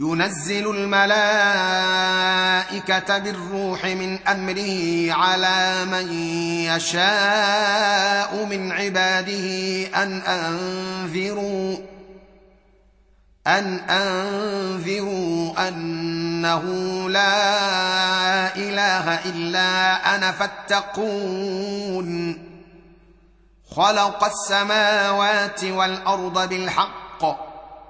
ينزل الملائكة بالروح من أمره على من يشاء من عباده أن أنذروا أن أنذروا أنه لا إله إلا أنا فاتقون. خلق السماوات والأرض بالحق.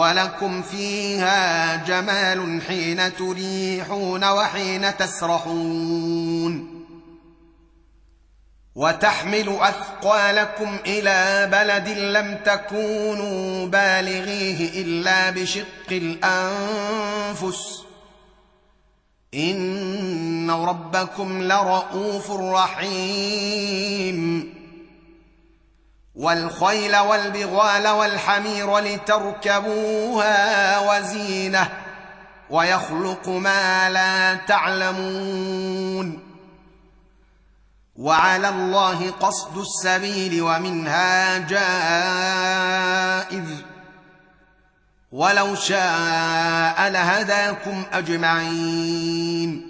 ولكم فيها جمال حين تريحون وحين تسرحون. وتحمل أثقالكم إلى بلد لم تكونوا بالغيه إلا بشق الأنفس. إن ربكم لرءوف رحيم. والخيل والبغال والحمير لتركبوها وزينة ويخلق ما لا تعلمون وعلى الله قصد السبيل ومنها جائز ولو شاء لهداكم أجمعين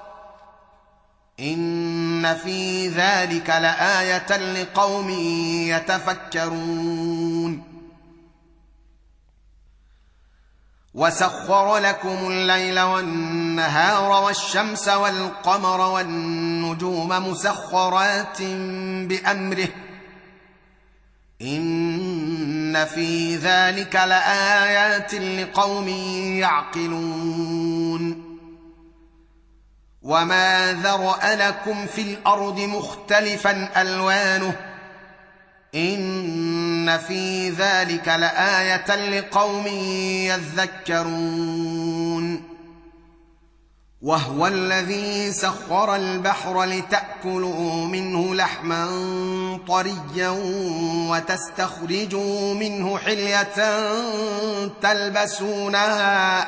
إن في ذلك لآية لقوم يتفكرون. وسخر لكم الليل والنهار والشمس والقمر والنجوم مسخرات بأمره. إن في ذلك لآيات لقوم يعقلون. وما ذرا لكم في الأرض مختلفا الوانه ان في ذلك لايه لقوم يذكرون وهو الذي سخر البحر لتاكلوا منه لحما طريا وتستخرجوا منه حليه تلبسونها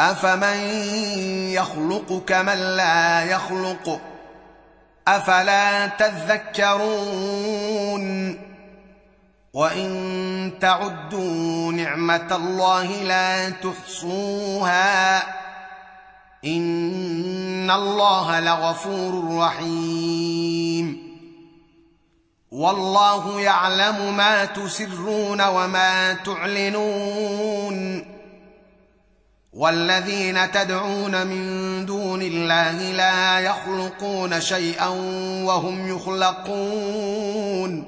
أفمن يخلق كمن لا يخلق؟ أفلا تذكرون؟ وإن تعدوا نعمة الله لا تحصوها. إن الله لغفور رحيم. والله يعلم ما تسرون وما تعلنون. والذين تدعون من دون الله لا يخلقون شيئا وهم يخلقون.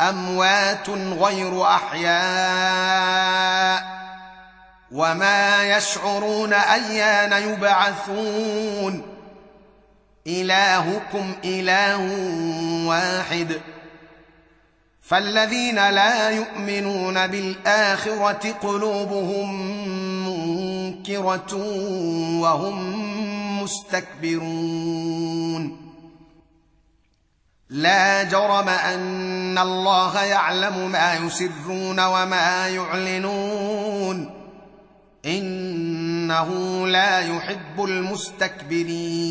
أموات غير أحياء. وما يشعرون أيان يبعثون. إلهكم إله واحد. فالذين لا يؤمنون بالآخرة قلوبهم منكرة وهم مستكبرون. لا جرم أن الله يعلم ما يسرون وما يعلنون. إنه لا يحب المستكبرين.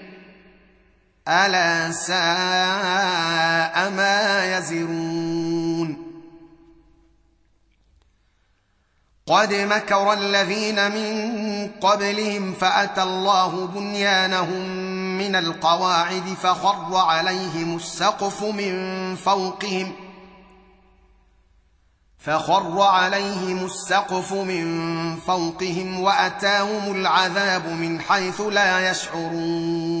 ألا ساء ما يزرون. قد مكر الذين من قبلهم فأتى الله بنيانهم من القواعد فخر عليهم السقف من فوقهم فخر عليهم السقف من فوقهم وأتاهم العذاب من حيث لا يشعرون.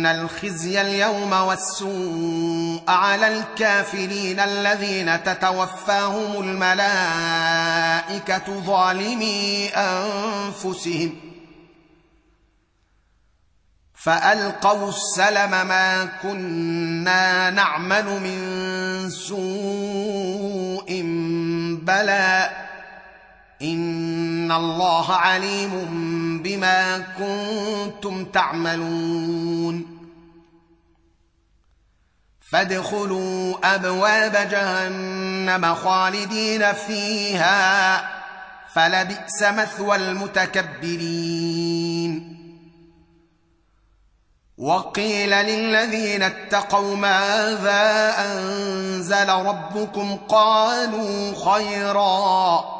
ان الخزي اليوم والسوء على الكافرين الذين تتوفاهم الملائكه ظالمي انفسهم فالقوا السلم ما كنا نعمل من سوء بلى ان الله عليم بما كنتم تعملون فادخلوا ابواب جهنم خالدين فيها فلبئس مثوى المتكبرين وقيل للذين اتقوا ماذا انزل ربكم قالوا خيرا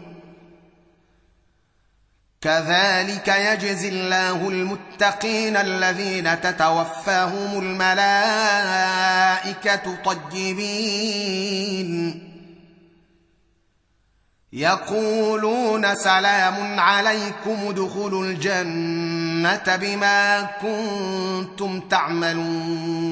كذلك يجزي الله المتقين الذين تتوفاهم الملائكة طيبين. يقولون سلام عليكم ادخلوا الجنة بما كنتم تعملون.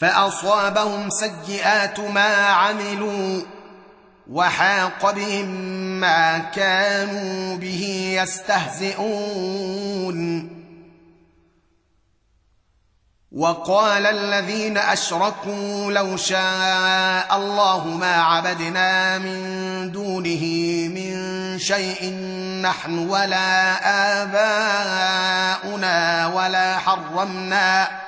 فأصابهم سيئات ما عملوا وحاق بهم ما كانوا به يستهزئون. وقال الذين أشركوا لو شاء الله ما عبدنا من دونه من شيء نحن ولا آباؤنا ولا حرمنا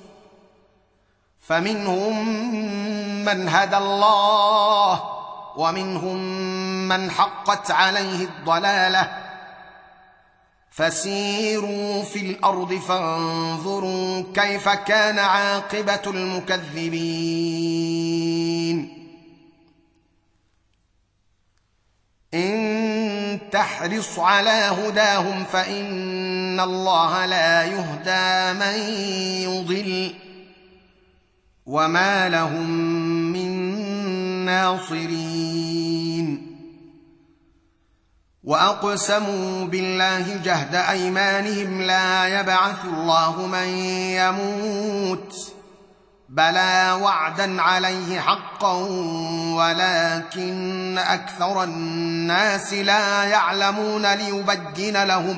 فمنهم من هدى الله ومنهم من حقت عليه الضلاله. فسيروا في الأرض فانظروا كيف كان عاقبة المكذبين. إن تحرص على هداهم فإن الله لا يهدى من يضل. وما لهم من ناصرين واقسموا بالله جهد ايمانهم لا يبعث الله من يموت بلى وعدا عليه حقا ولكن أكثر الناس لا يعلمون ليبين لهم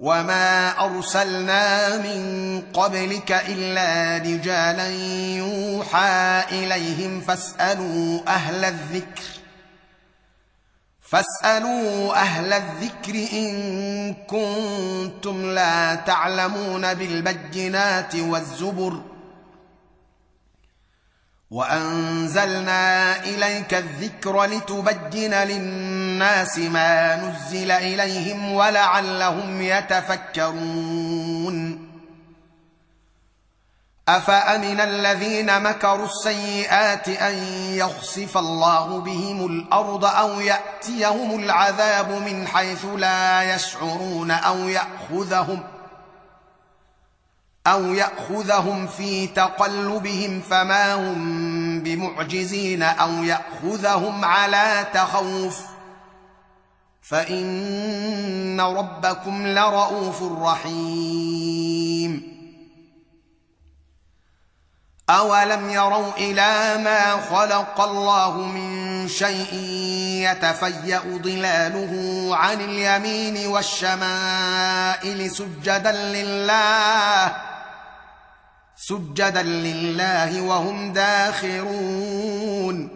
وما ارسلنا من قبلك الا رجالا يوحى اليهم فاسالوا أهل الذكر فاسالوا أهل الذكر ان كنتم لا تعلمون بالبينات والزبر وانزلنا اليك الذكر لتبين للناس ما نزل إليهم ولعلهم يتفكرون. أفأمن الذين مكروا السيئات أن يخسف الله بهم الأرض أو يأتيهم العذاب من حيث لا يشعرون أو ياخذهم ۖ أو يأخذهم في تقلبهم فما هم بمعجزين أو يأخذهم على تخوف فإن ربكم لرءوف رحيم. أولم يروا إلى ما خلق الله من شيء يتفيأ ظلاله عن اليمين والشمائل سجدا لله سجدا لله وهم داخرون.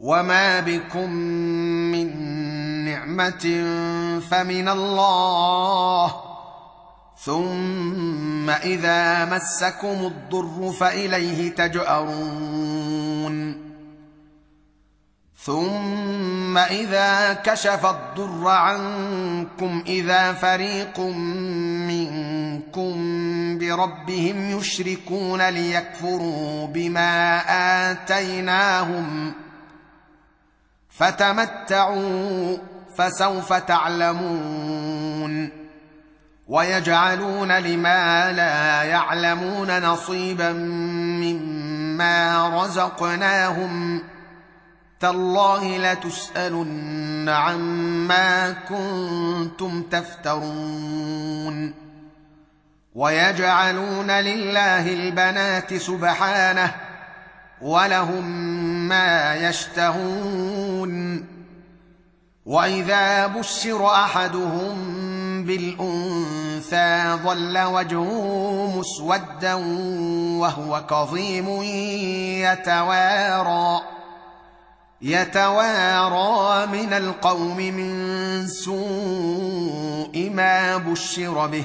وما بكم من نعمه فمن الله ثم اذا مسكم الضر فاليه تجارون ثم اذا كشف الضر عنكم اذا فريق منكم بربهم يشركون ليكفروا بما اتيناهم فتمتعوا فسوف تعلمون ويجعلون لما لا يعلمون نصيبا مما رزقناهم تالله لتسألن عما كنتم تفترون ويجعلون لله البنات سبحانه ولهم ما يشتهون واذا بشر احدهم بالانثى ظل وجهه مسودا وهو كظيم يتوارى يتوارى من القوم من سوء ما بشر به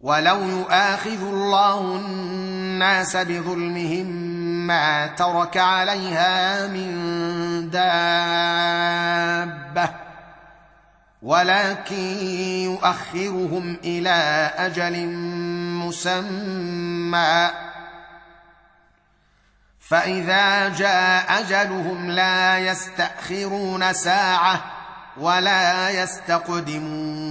ولو يؤاخذ الله الناس بظلمهم ما ترك عليها من دابه ولكن يؤخرهم إلى أجل مسمى فاذا جاء اجلهم لا يستاخرون ساعه ولا يستقدمون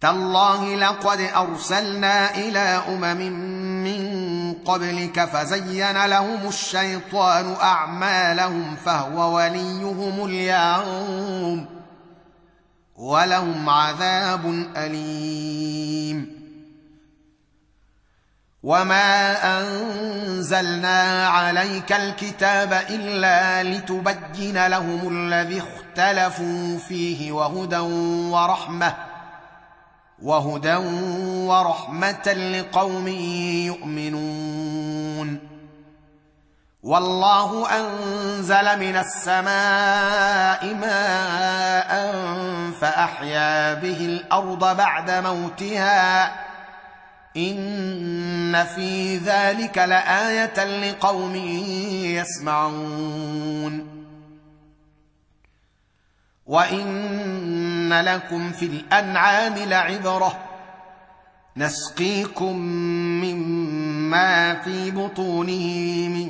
تالله لقد أرسلنا إلى أمم من قبلك فزين لهم الشيطان أعمالهم فهو وليهم اليوم ولهم عذاب أليم. وما أنزلنا عليك الكتاب إلا لتبين لهم الذي اختلفوا فيه وهدى ورحمة وهدى ورحمة لقوم يؤمنون. والله أنزل من السماء ماء فأحيا به الأرض بعد موتها. إن في ذلك لآية لقوم يسمعون. وان لكم في الانعام لعبره نسقيكم مما في بطونه من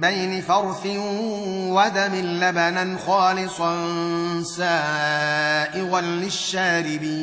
بين فرث ودم لبنا خالصا سائغا للشاربين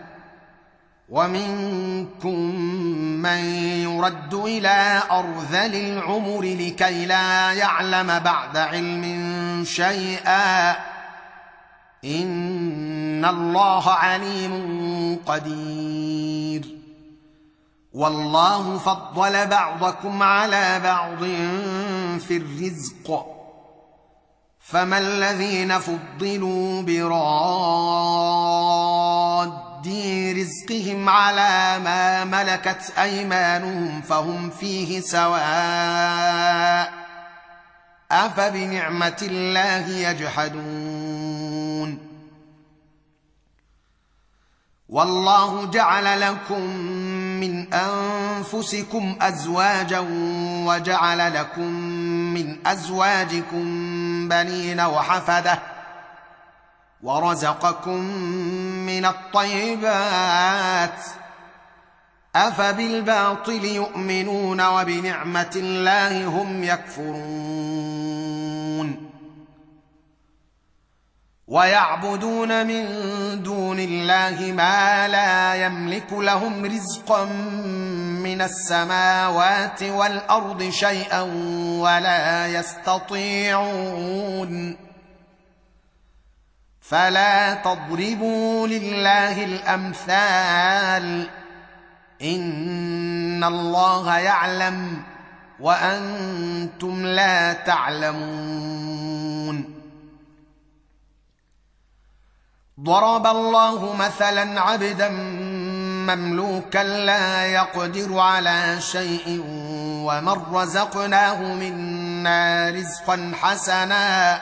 ومنكم من يرد إلى أرذل العمر لكي لا يعلم بعد علم شيئا. إن الله عليم قدير. والله فضل بعضكم على بعض في الرزق. فما الذين فضلوا براد رزقهم على ما ملكت ايمانهم فهم فيه سواء افبنعمه الله يجحدون والله جعل لكم من انفسكم ازواجا وجعل لكم من ازواجكم بنين وحفده ورزقكم من الطيبات أفبالباطل يؤمنون وبنعمة الله هم يكفرون ويعبدون من دون الله ما لا يملك لهم رزقا من السماوات والأرض شيئا ولا يستطيعون فلا تضربوا لله الأمثال. إن الله يعلم وأنتم لا تعلمون. ضرب الله مثلا عبدا مملوكا لا يقدر على شيء ومن رزقناه منا رزقا حسنا.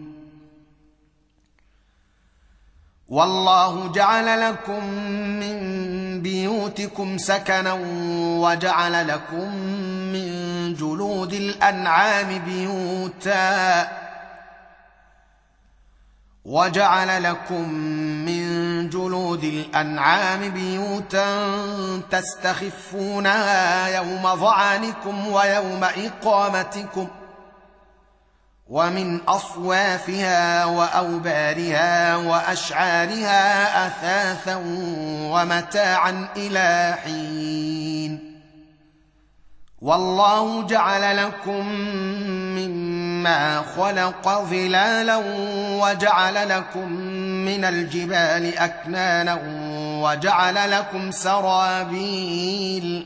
والله جعل لكم من بيوتكم سكنا وجعل لكم من جلود الأنعام بيوتا وجعل لكم من جلود الأنعام بيوتا تستخفونها يوم ظعنكم ويوم اقامتكم ۖ ومن أصوافها وأوبارها وأشعارها أثاثا ومتاعا إلى حين. والله جعل لكم مما خلق ظلالا وجعل لكم من الجبال أكنانا وجعل لكم سرابيل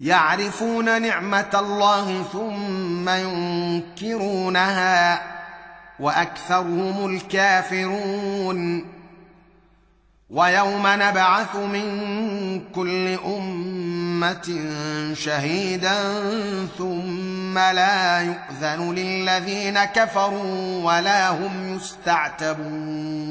يعرفون نعمة الله ثم ينكرونها وأكثرهم الكافرون. ويوم نبعث من كل أمة شهيدا ثم لا يؤذن للذين كفروا ولا هم يستعتبون.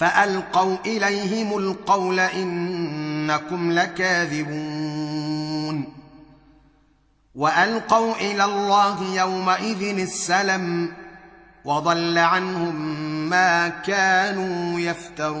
فألقوا إليهم القول إنكم لكاذبون. وألقوا إلى الله يومئذ السلم وضل عنهم ما كانوا يفترون.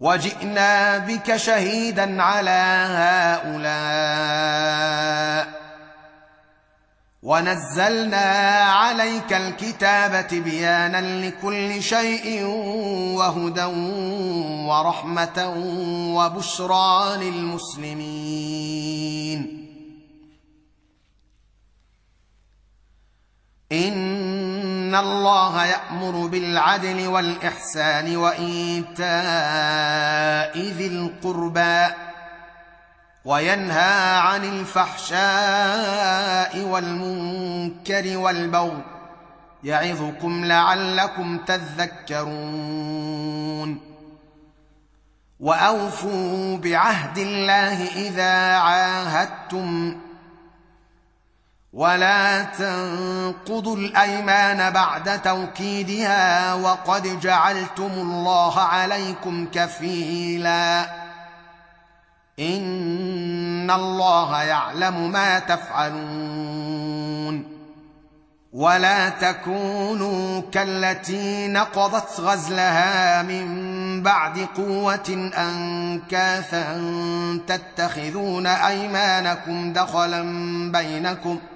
وجئنا بك شهيدا على هؤلاء. ونزلنا عليك الكتاب بيانا لكل شيء وهدى ورحمة وبشرى للمسلمين. ان الله يامر بالعدل والاحسان وايتاء ذي القربى وينهى عن الفحشاء والمنكر والبغي يعظكم لعلكم تذكرون واوفوا بعهد الله اذا عاهدتم ولا تنقضوا الايمان بعد توكيدها وقد جعلتم الله عليكم كفيلا ان الله يعلم ما تفعلون ولا تكونوا كالتي نقضت غزلها من بعد قوه انكاثا تتخذون ايمانكم دخلا بينكم ۖ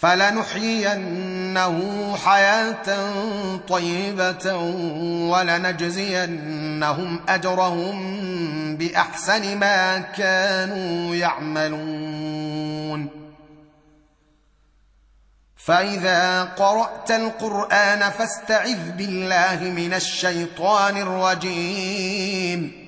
فلنحيينه حياة طيبة ولنجزينهم أجرهم بأحسن ما كانوا يعملون. فإذا قرأت القرآن فاستعذ بالله من الشيطان الرجيم.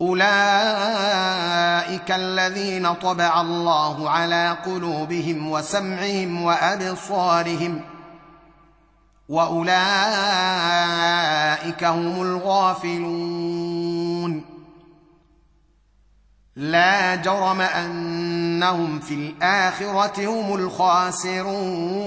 أولئك الذين طبع الله على قلوبهم وسمعهم وأبصارهم وأولئك هم الغافلون. لا جرم أنهم في الآخرة هم الخاسرون.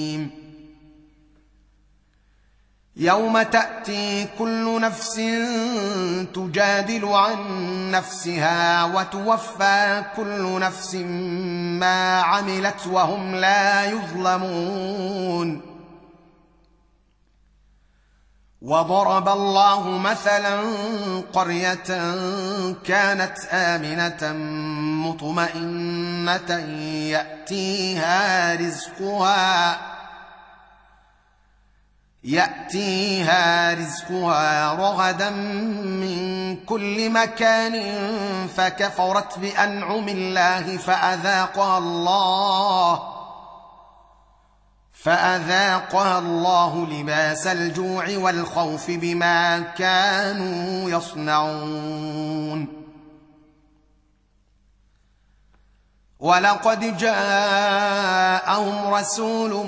يوم تأتي كل نفس تجادل عن نفسها وتوفى كل نفس ما عملت وهم لا يظلمون. وضرب الله مثلا قرية كانت آمنة مطمئنة يأتيها رزقها. يأتيها رزقها رغدا من كل مكان فكفرت بأنعم الله فأذاقها الله فأذاقها الله لباس الجوع والخوف بما كانوا يصنعون. ولقد جاءهم رسول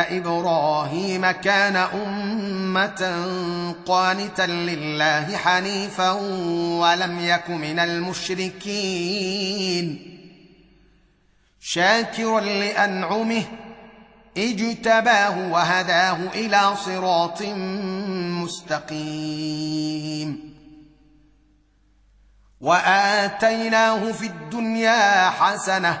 إبراهيم كان أمة قانتا لله حنيفا ولم يك من المشركين. شاكرا لأنعمه اجتباه وهداه إلى صراط مستقيم. وآتيناه في الدنيا حسنة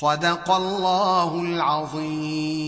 صدق الله العظيم.